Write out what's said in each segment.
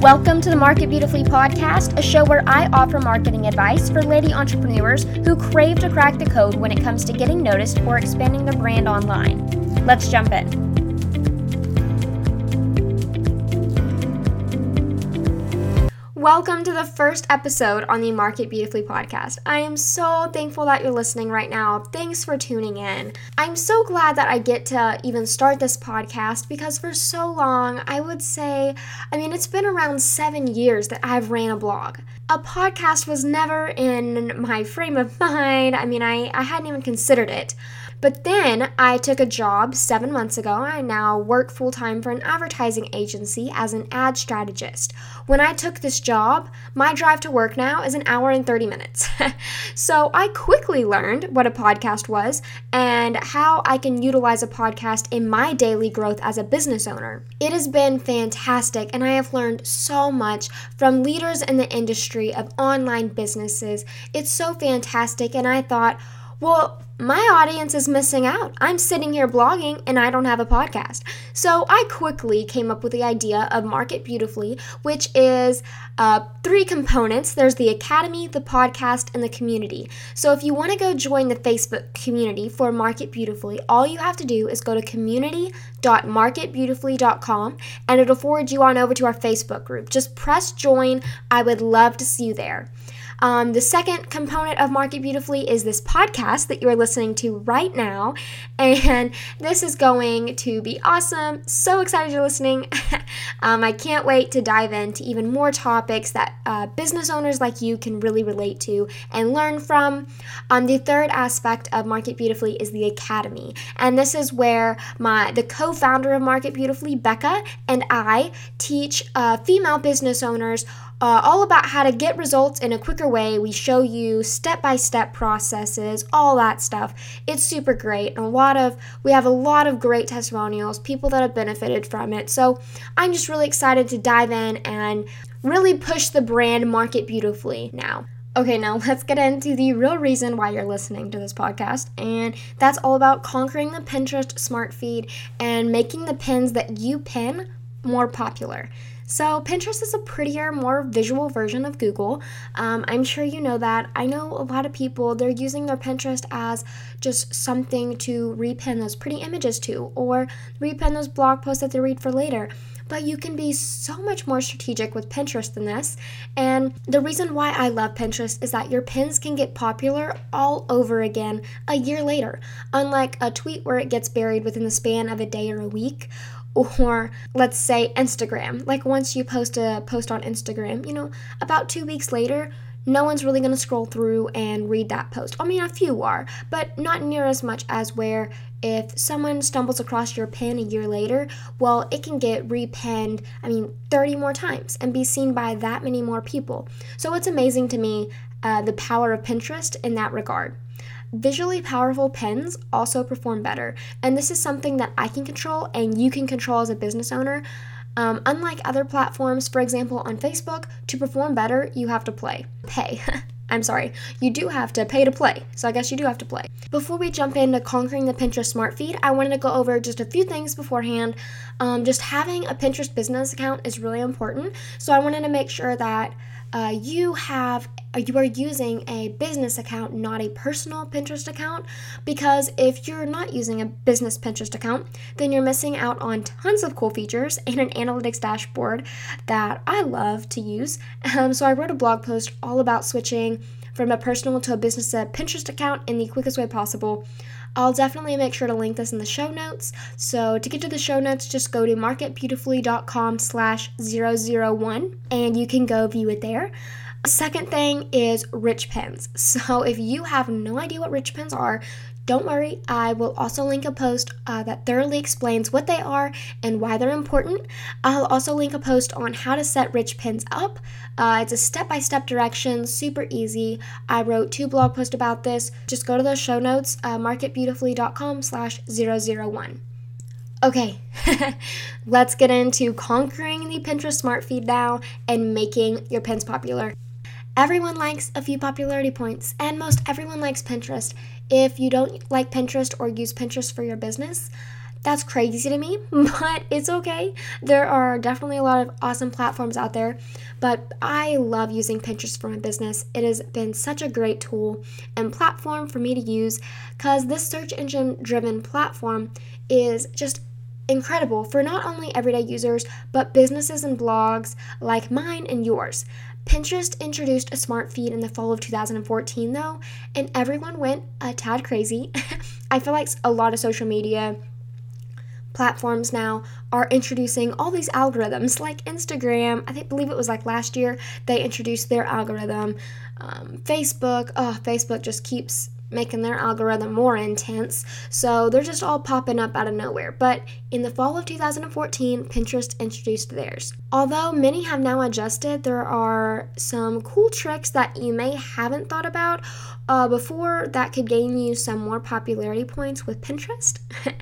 Welcome to the Market Beautifully podcast, a show where I offer marketing advice for lady entrepreneurs who crave to crack the code when it comes to getting noticed or expanding their brand online. Let's jump in. Welcome to the first episode on the Market Beautifully podcast. I am so thankful that you're listening right now. Thanks for tuning in. I'm so glad that I get to even start this podcast because for so long, I would say, I mean, it's been around seven years that I've ran a blog. A podcast was never in my frame of mind. I mean, I, I hadn't even considered it. But then I took a job seven months ago. I now work full time for an advertising agency as an ad strategist. When I took this job, my drive to work now is an hour and 30 minutes. so I quickly learned what a podcast was and how I can utilize a podcast in my daily growth as a business owner. It has been fantastic, and I have learned so much from leaders in the industry of online businesses. It's so fantastic, and I thought, well, my audience is missing out. I'm sitting here blogging and I don't have a podcast. So I quickly came up with the idea of Market Beautifully, which is uh, three components there's the academy, the podcast, and the community. So if you want to go join the Facebook community for Market Beautifully, all you have to do is go to community.marketbeautifully.com and it'll forward you on over to our Facebook group. Just press join. I would love to see you there. Um, the second component of Market Beautifully is this podcast that you are listening to right now. And this is going to be awesome. So excited you're listening. um, I can't wait to dive into even more topics that uh, business owners like you can really relate to and learn from. Um, the third aspect of Market Beautifully is the Academy. And this is where my the co-founder of Market Beautifully, Becca, and I teach uh, female business owners uh, all about how to get results in a quicker way. We show you step by step processes, all that stuff. It's super great. And a lot of we have a lot of great testimonials, people that have benefited from it. So I'm just really excited to dive in and really push the brand market beautifully now. Okay, now let's get into the real reason why you're listening to this podcast, and that's all about conquering the Pinterest smart feed and making the pins that you pin more popular. So, Pinterest is a prettier, more visual version of Google. Um, I'm sure you know that. I know a lot of people, they're using their Pinterest as just something to repin those pretty images to, or repin those blog posts that they read for later but you can be so much more strategic with Pinterest than this. And the reason why I love Pinterest is that your pins can get popular all over again a year later, unlike a tweet where it gets buried within the span of a day or a week or let's say Instagram. Like once you post a post on Instagram, you know, about 2 weeks later, no one's really going to scroll through and read that post. I mean, a few are, but not near as much as where if someone stumbles across your pin a year later, well, it can get repinned, I mean, 30 more times and be seen by that many more people. So it's amazing to me uh, the power of Pinterest in that regard. Visually powerful pins also perform better, and this is something that I can control and you can control as a business owner. Um, unlike other platforms, for example, on Facebook, to perform better, you have to play. Pay. I'm sorry, you do have to pay to play, so I guess you do have to play. Before we jump into conquering the Pinterest Smart Feed, I wanted to go over just a few things beforehand. Um, just having a Pinterest business account is really important, so I wanted to make sure that uh, you have you are using a business account, not a personal Pinterest account. Because if you're not using a business Pinterest account, then you're missing out on tons of cool features and an analytics dashboard that I love to use. Um, so I wrote a blog post all about switching from a personal to a business Pinterest account in the quickest way possible. I'll definitely make sure to link this in the show notes. So to get to the show notes, just go to marketbeautifully.com slash 001 and you can go view it there. Second thing is rich pins. So if you have no idea what rich pins are, don't worry, I will also link a post uh, that thoroughly explains what they are and why they're important. I'll also link a post on how to set rich pins up. Uh, it's a step by step direction, super easy. I wrote two blog posts about this. Just go to the show notes, uh, marketbeautifully.com slash 001. Okay, let's get into conquering the Pinterest Smart Feed now and making your pins popular. Everyone likes a few popularity points, and most everyone likes Pinterest. If you don't like Pinterest or use Pinterest for your business, That's crazy to me, but it's okay. There are definitely a lot of awesome platforms out there, but I love using Pinterest for my business. It has been such a great tool and platform for me to use because this search engine driven platform is just incredible for not only everyday users, but businesses and blogs like mine and yours. Pinterest introduced a smart feed in the fall of 2014, though, and everyone went a tad crazy. I feel like a lot of social media platforms now are introducing all these algorithms like instagram i think believe it was like last year they introduced their algorithm um, facebook oh facebook just keeps making their algorithm more intense. So they're just all popping up out of nowhere. But in the fall of 2014 pinterest introduced theirs. Although many have now adjusted there are some cool tricks that you may haven't thought about uh, before that could gain you some more popularity points with pinterest.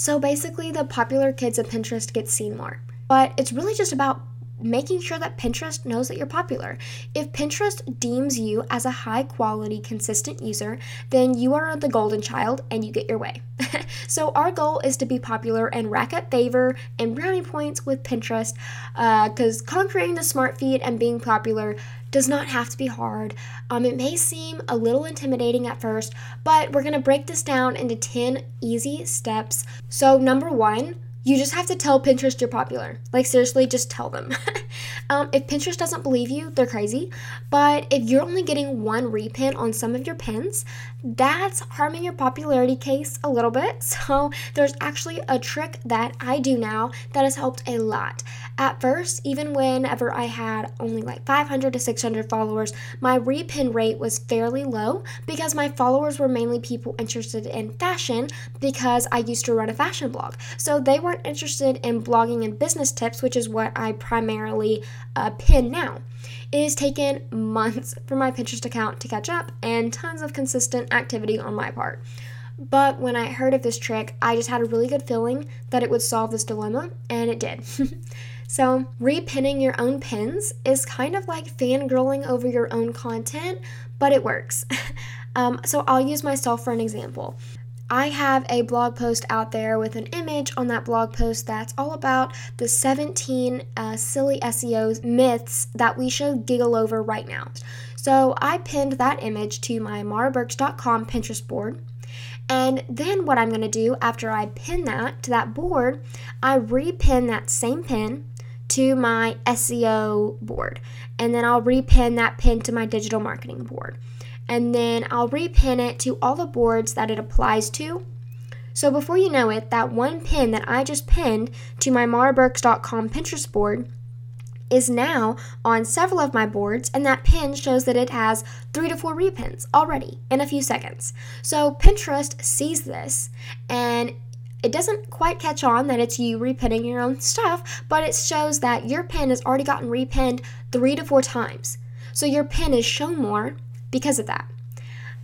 So basically, the popular kids of Pinterest get seen more. But it's really just about making sure that Pinterest knows that you're popular. If Pinterest deems you as a high quality, consistent user, then you are the golden child and you get your way. so, our goal is to be popular and rack up favor and brownie points with Pinterest because uh, conquering the smart feed and being popular does not have to be hard. Um, it may seem a little intimidating at first, but we're to break this down into 10 easy steps. So, number one, you just have to tell Pinterest you're popular. Like, seriously, just tell them. um, if Pinterest doesn't believe you, they're crazy. But if you're only getting one repin on some of your pins, that's harming your popularity case a little bit. So, there's actually a trick that I do now that has helped a lot. At first, even whenever I had only like 500 to 600 followers, my repin rate was fairly low because my followers were mainly people interested in fashion because I used to run a fashion blog. So, they were weren't interested in blogging and business tips, which is what I primarily uh, pin now. It has taken months for my Pinterest account to catch up and tons of consistent activity on my part. But when I heard of this trick, I just had a really good feeling that it would solve this dilemma, and it did. so, repinning your own pins is kind of like fangirling over your own content, but it works. um, so, I'll use myself for an example. I have a blog post out there with an image on that blog post that's all about the 17 uh, silly SEO myths that we should giggle over right now. So I pinned that image to my maraburkes.com Pinterest board. And then what I'm going to do after I pin that to that board, I repin that same pin to my SEO board. And then I'll repin that pin to my digital marketing board and then I'll repin it to all the boards that it applies to. So before you know it, that one pin that I just pinned to my maraburkes.com Pinterest board is now on several of my boards, and that pin shows that it has three to four repins already in a few seconds. So Pinterest sees this and it doesn't quite catch on that it's you repinning your own stuff, but it shows that your pin has already gotten repinned three to four times. So your pin is shown more because of that.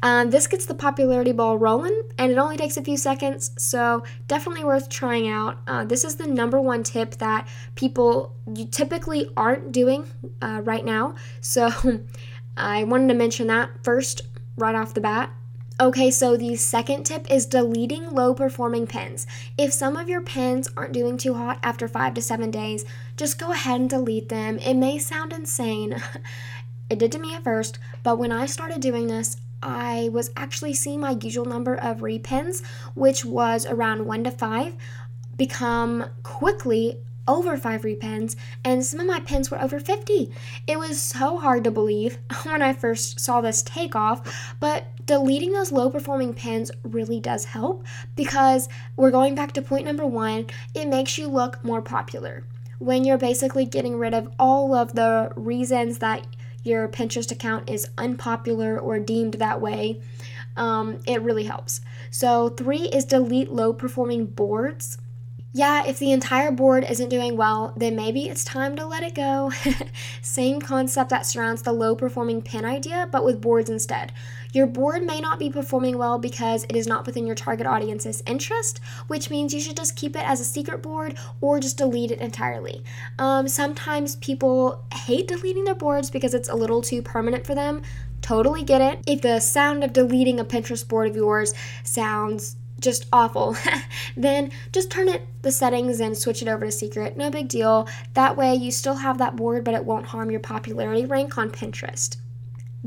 Um, this gets the popularity ball rolling, and it only takes a few seconds, so definitely worth trying out. Uh, this is the number one tip that people typically aren't doing uh, right now, so I wanted to mention that first, right off the bat. Okay, so the second tip is deleting low performing pins. If some of your pins aren't doing too hot after five to seven days, just go ahead and delete them. It may sound insane. It did to me at first, but when I started doing this, I was actually seeing my usual number of repins, which was around one to five, become quickly over five repins, and some of my pins were over 50. It was so hard to believe when I first saw this take off, but deleting those low performing pins really does help because we're going back to point number one, it makes you look more popular. When you're basically getting rid of all of the reasons that your Pinterest account is unpopular or deemed that way, um, it really helps. So, three is delete low performing boards. Yeah, if the entire board isn't doing well, then maybe it's time to let it go. Same concept that surrounds the low performing pin idea, but with boards instead. Your board may not be performing well because it is not within your target audience's interest, which means you should just keep it as a secret board or just delete it entirely. Um, sometimes people hate deleting their boards because it's a little too permanent for them. Totally get it. If the sound of deleting a Pinterest board of yours sounds just awful, then just turn it the settings and switch it over to secret. No big deal. That way you still have that board, but it won't harm your popularity rank on Pinterest.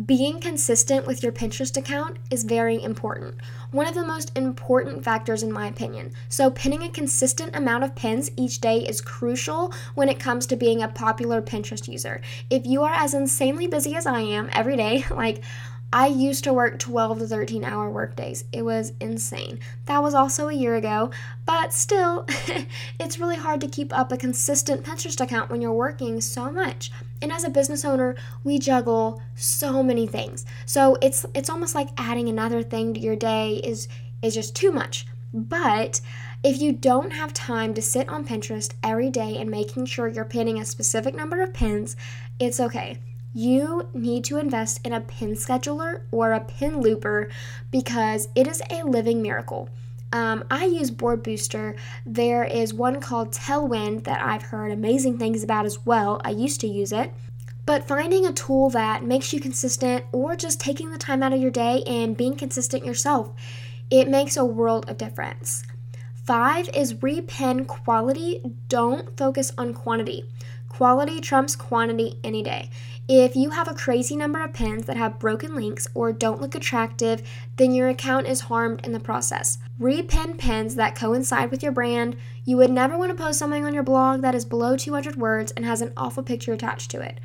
Being consistent with your Pinterest account is very important. One of the most important factors, in my opinion. So, pinning a consistent amount of pins each day is crucial when it comes to being a popular Pinterest user. If you are as insanely busy as I am every day, like I used to work 12 to 13 hour workdays. It was insane. That was also a year ago, but still, it's really hard to keep up a consistent Pinterest account when you're working so much. And as a business owner, we juggle so many things. So it's it's almost like adding another thing to your day is is just too much. But if you don't have time to sit on Pinterest every day and making sure you're pinning a specific number of pins, it's okay you need to invest in a pin scheduler or a pin looper because it is a living miracle. Um, I use Board Booster. There is one called Tailwind that I've heard amazing things about as well. I used to use it. But finding a tool that makes you consistent or just taking the time out of your day and being consistent yourself, it makes a world of difference. Five is repin quality. Don't focus on quantity. Quality trumps quantity any day. If you have a crazy number of pins that have broken links or don't look attractive, then your account is harmed in the process. Repin pins that coincide with your brand. You would never want to post something on your blog that is below 200 words and has an awful picture attached to it.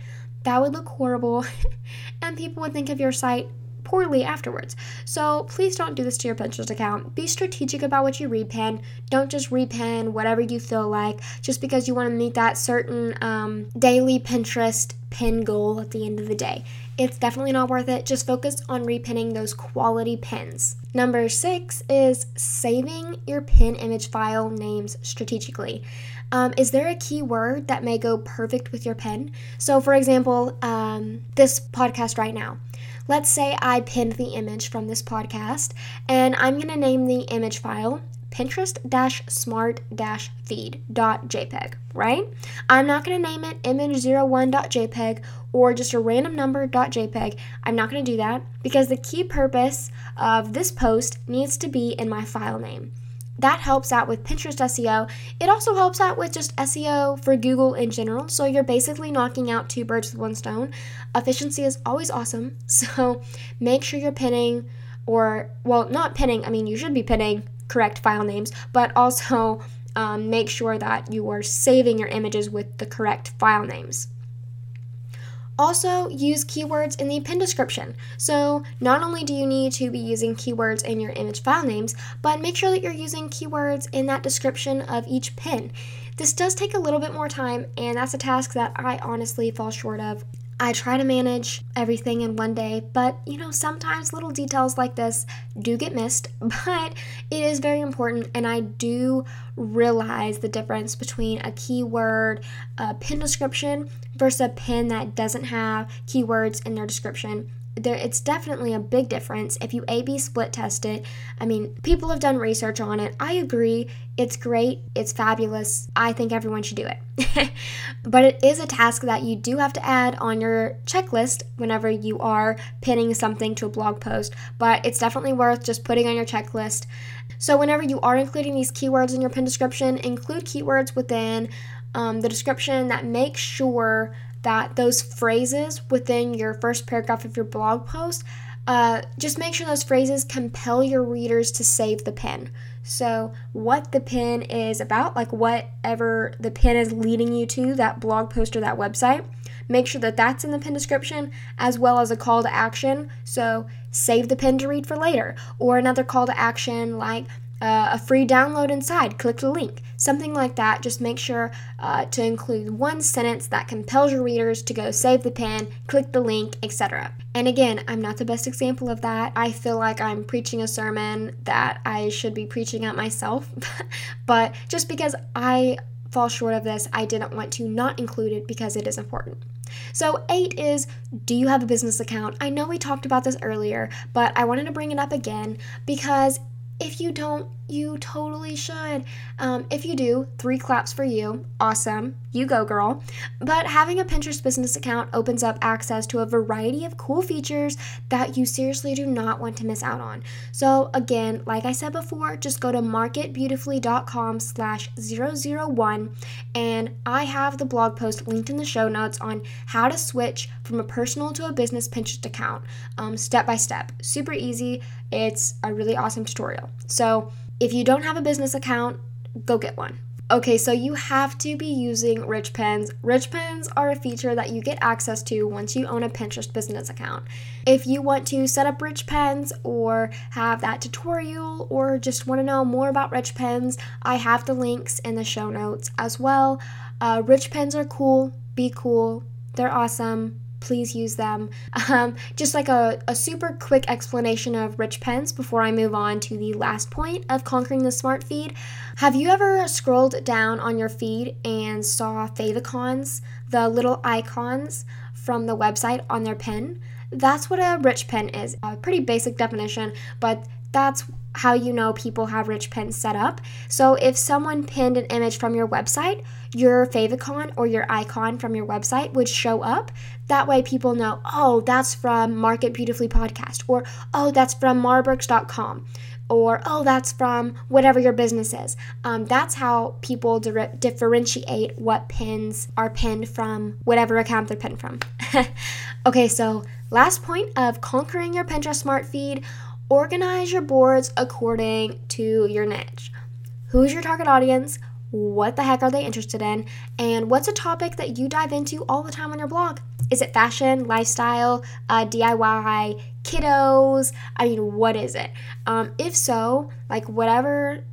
That would look horrible, and people would think of your site poorly afterwards. So please don't do this to your Pinterest account. Be strategic about what you repin. Don't just repin whatever you feel like just because you want to meet that certain um, daily Pinterest pin goal at the end of the day. It's definitely not worth it. Just focus on repinning those quality pins. Number six is saving your pin image file names strategically. Um, is there a keyword that may go perfect with your pin? So, for example, um, this podcast right now. Let's say I pinned the image from this podcast, and I'm going to name the image file Pinterest smart feed.jpg, right? I'm not going to name it image01.jpg or just a random number.jpg. I'm not going to do that because the key purpose of this post needs to be in my file name. That helps out with Pinterest SEO. It also helps out with just SEO for Google in general. So you're basically knocking out two birds with one stone. Efficiency is always awesome. So make sure you're pinning, or, well, not pinning, I mean, you should be pinning correct file names, but also um, make sure that you are saving your images with the correct file names. Also, use keywords in the pin description. So, not only do you need to be using keywords in your image file names, but make sure that you're using keywords in that description of each pin. This does take a little bit more time, and that's a task that I honestly fall short of. I try to manage everything in one day, but you know, sometimes little details like this do get missed, but it is very important, and I do realize the difference between a keyword, a pin description, versus a pin that doesn't have keywords in their description there it's definitely a big difference if you A/B split test it. I mean, people have done research on it. I agree. It's great. It's fabulous. I think everyone should do it. but it is a task that you do have to add on your checklist whenever you are pinning something to a blog post, but it's definitely worth just putting on your checklist. So whenever you are including these keywords in your pin description, include keywords within um, the description that make sure that those phrases within your first paragraph of your blog post, uh, just make sure those phrases compel your readers to save the pin. So, what the pin is about, like whatever the pin is leading you to, that blog post or that website, make sure that that's in the pin description as well as a call to action. So, save the pin to read for later, or another call to action like uh, a free download inside. Click the link. Something like that. Just make sure uh, to include one sentence that compels your readers to go save the pin, click the link, etc. And again, I'm not the best example of that. I feel like I'm preaching a sermon that I should be preaching at myself. but just because I fall short of this, I didn't want to not include it because it is important. So, eight is do you have a business account? I know we talked about this earlier, but I wanted to bring it up again because if you don't, You totally should. Um, if you do, three claps for you. Awesome. You go, girl. But having a Pinterest business account opens up access to a variety of cool features that you seriously do not want to miss out on. So again, like I said before, just go to marketbeautifully.com slash 001 and I have the blog post linked in the show notes on how to switch from a personal to a business Pinterest account um, step by step. Super easy. It's a really awesome tutorial. So if you don't have a business account, go get one. Okay, so you have to be using Rich Pins. Rich Pins are a feature that you get access to once you own a Pinterest business account. If you want to set up Rich Pins or have that tutorial or just want to know more about Rich Pins, I have the links in the show notes as well. Uh, Rich Pins are cool, be cool, they're awesome please use them. Um, just like a, a super quick explanation of rich pins before I move on to the last point of conquering the smart feed. Have you ever scrolled down on your feed and saw favicons, the little icons from the website on their pin? That's what a rich pin is. A pretty basic definition, but that's how you know people have rich pins set up. So if someone pinned an image from your website, your favicon or your icon from your website would show up. That way people know, oh, that's from Market Beautifully podcast, or oh, that's from maraburkes.com, or oh, that's from whatever your business is. Um, that's how people di- differentiate what pins are pinned from whatever account they're pinned from. okay, so last point of conquering your Pinterest smart feed Organize your boards according to your niche. Who's your target audience? What the heck are they interested in? And what's a topic that you dive into all the time on your blog? Is it fashion, lifestyle, uh, DIY, kiddos? I mean, what is it? Um, if so, like whatever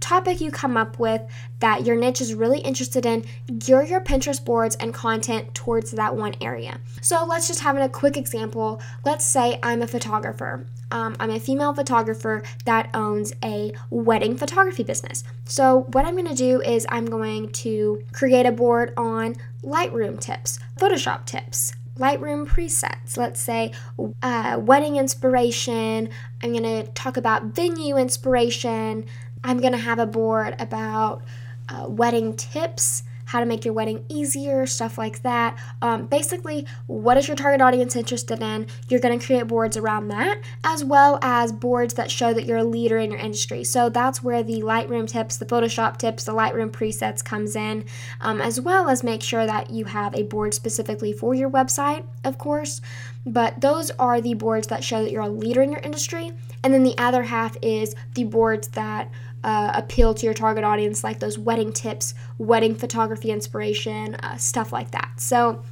topic you come up with that your niche is really interested in, gear your Pinterest boards and content towards that one area. So let's just have a quick example. Let's say I'm a photographer. Um, I'm a female photographer that owns a wedding photography business. So, what I'm going to do is I'm going to create a board on Lightroom tips, Photoshop tips, Lightroom presets. Let's say uh, wedding inspiration. I'm going to talk about venue inspiration, I'm going to have a board about uh, wedding tips, how to make your wedding easier, stuff like that. Um, basically, what is your target audience interested in? You're going to create boards around that, as well as boards that show that you're a leader in your industry. So that's where the Lightroom tips, the Photoshop tips, the Lightroom presets comes in, um, as well as make sure that you have a board specifically for your website, of course. But those are the boards that show that you're a leader in your industry. And then the other half is the boards that uh, appeal to your target audience, like those wedding tips, wedding photography inspiration, uh, stuff like that. So,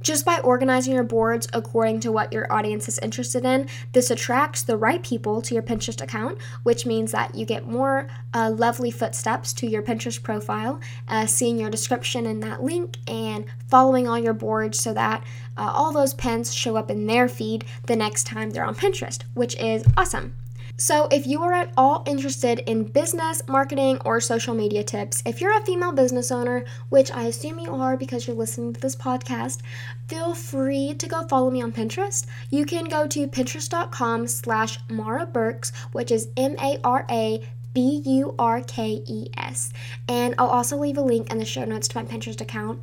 just by organizing your boards according to what your audience is interested in, this attracts the right people to your Pinterest account, which means that you get more uh, lovely footsteps to your Pinterest profile, uh, seeing your description in that link, and following all your boards so that uh, all those pins show up in their feed the next time they're on Pinterest, which is awesome. So, if you are at all interested in business, marketing, or social media tips, if you're a female business owner, which I assume you are because you're listening to this podcast, feel free to go follow me on Pinterest. You can go to pinterest.com slash Mara Burkes, which is M-A-R-A B U R K E S. And I'll also leave a link in the show notes to my Pinterest account.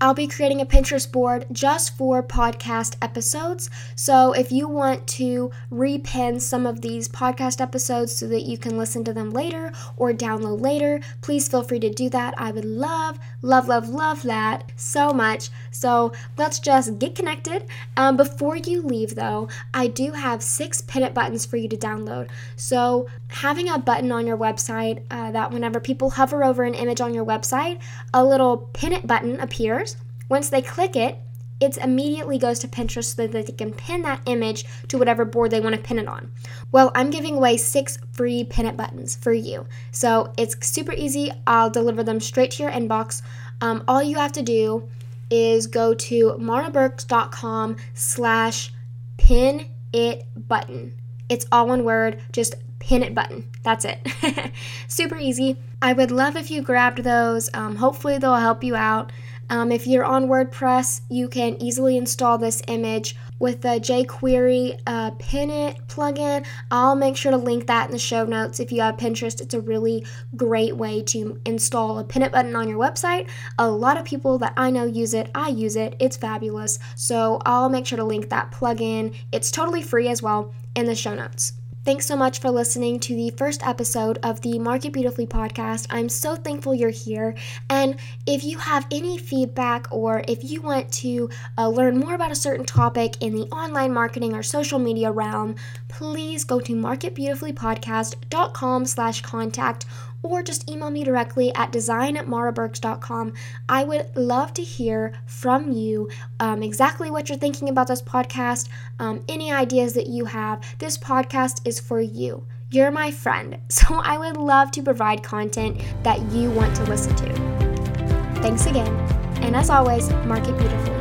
I'll be creating a Pinterest board just for podcast episodes. So if you want to repin some of these podcast episodes so that you can listen to them later or download later, please feel free to do that. I would love, love, love, love that so much. So let's just get connected. Um, before you leave, though, I do have six pin it buttons for you to download. So having a button on your website uh, that whenever people hover over an image on your website, a little pin it button appears once they click it, it immediately goes to Pinterest so that they can pin that image to whatever board they want to pin it on. Well, I'm giving away six free pin it buttons for you. So it's super easy. I'll deliver them straight to your inbox. Um, all you have to do is go to maraburkes.com slash pin it button. It's all one word, just pin it button. That's it. super easy. I would love if you grabbed those. Um, hopefully, they'll help you out. Um, if you're on WordPress, you can easily install this image with the jQuery uh, Pinit plugin. I'll make sure to link that in the show notes. If you have Pinterest, it's a really great way to install a Pinit button on your website. A lot of people that I know use it. I use it. It's fabulous. So I'll make sure to link that plugin. It's totally free as well in the show notes. Thanks so much for listening to the first episode of the Market Beautifully podcast. I'm so thankful you're here. And if you have any feedback or if you want to uh, learn more about a certain topic in the online marketing or social media realm, please go to marketbeautifullypodcast.com slash contact or just email me directly at design at maraburkes.com. I would love to hear from you um, exactly what you're thinking about this podcast, um, any ideas that you have. This podcast is for you. You're my friend, so I would love to provide content that you want to listen to. Thanks again, and as always, market beautifully.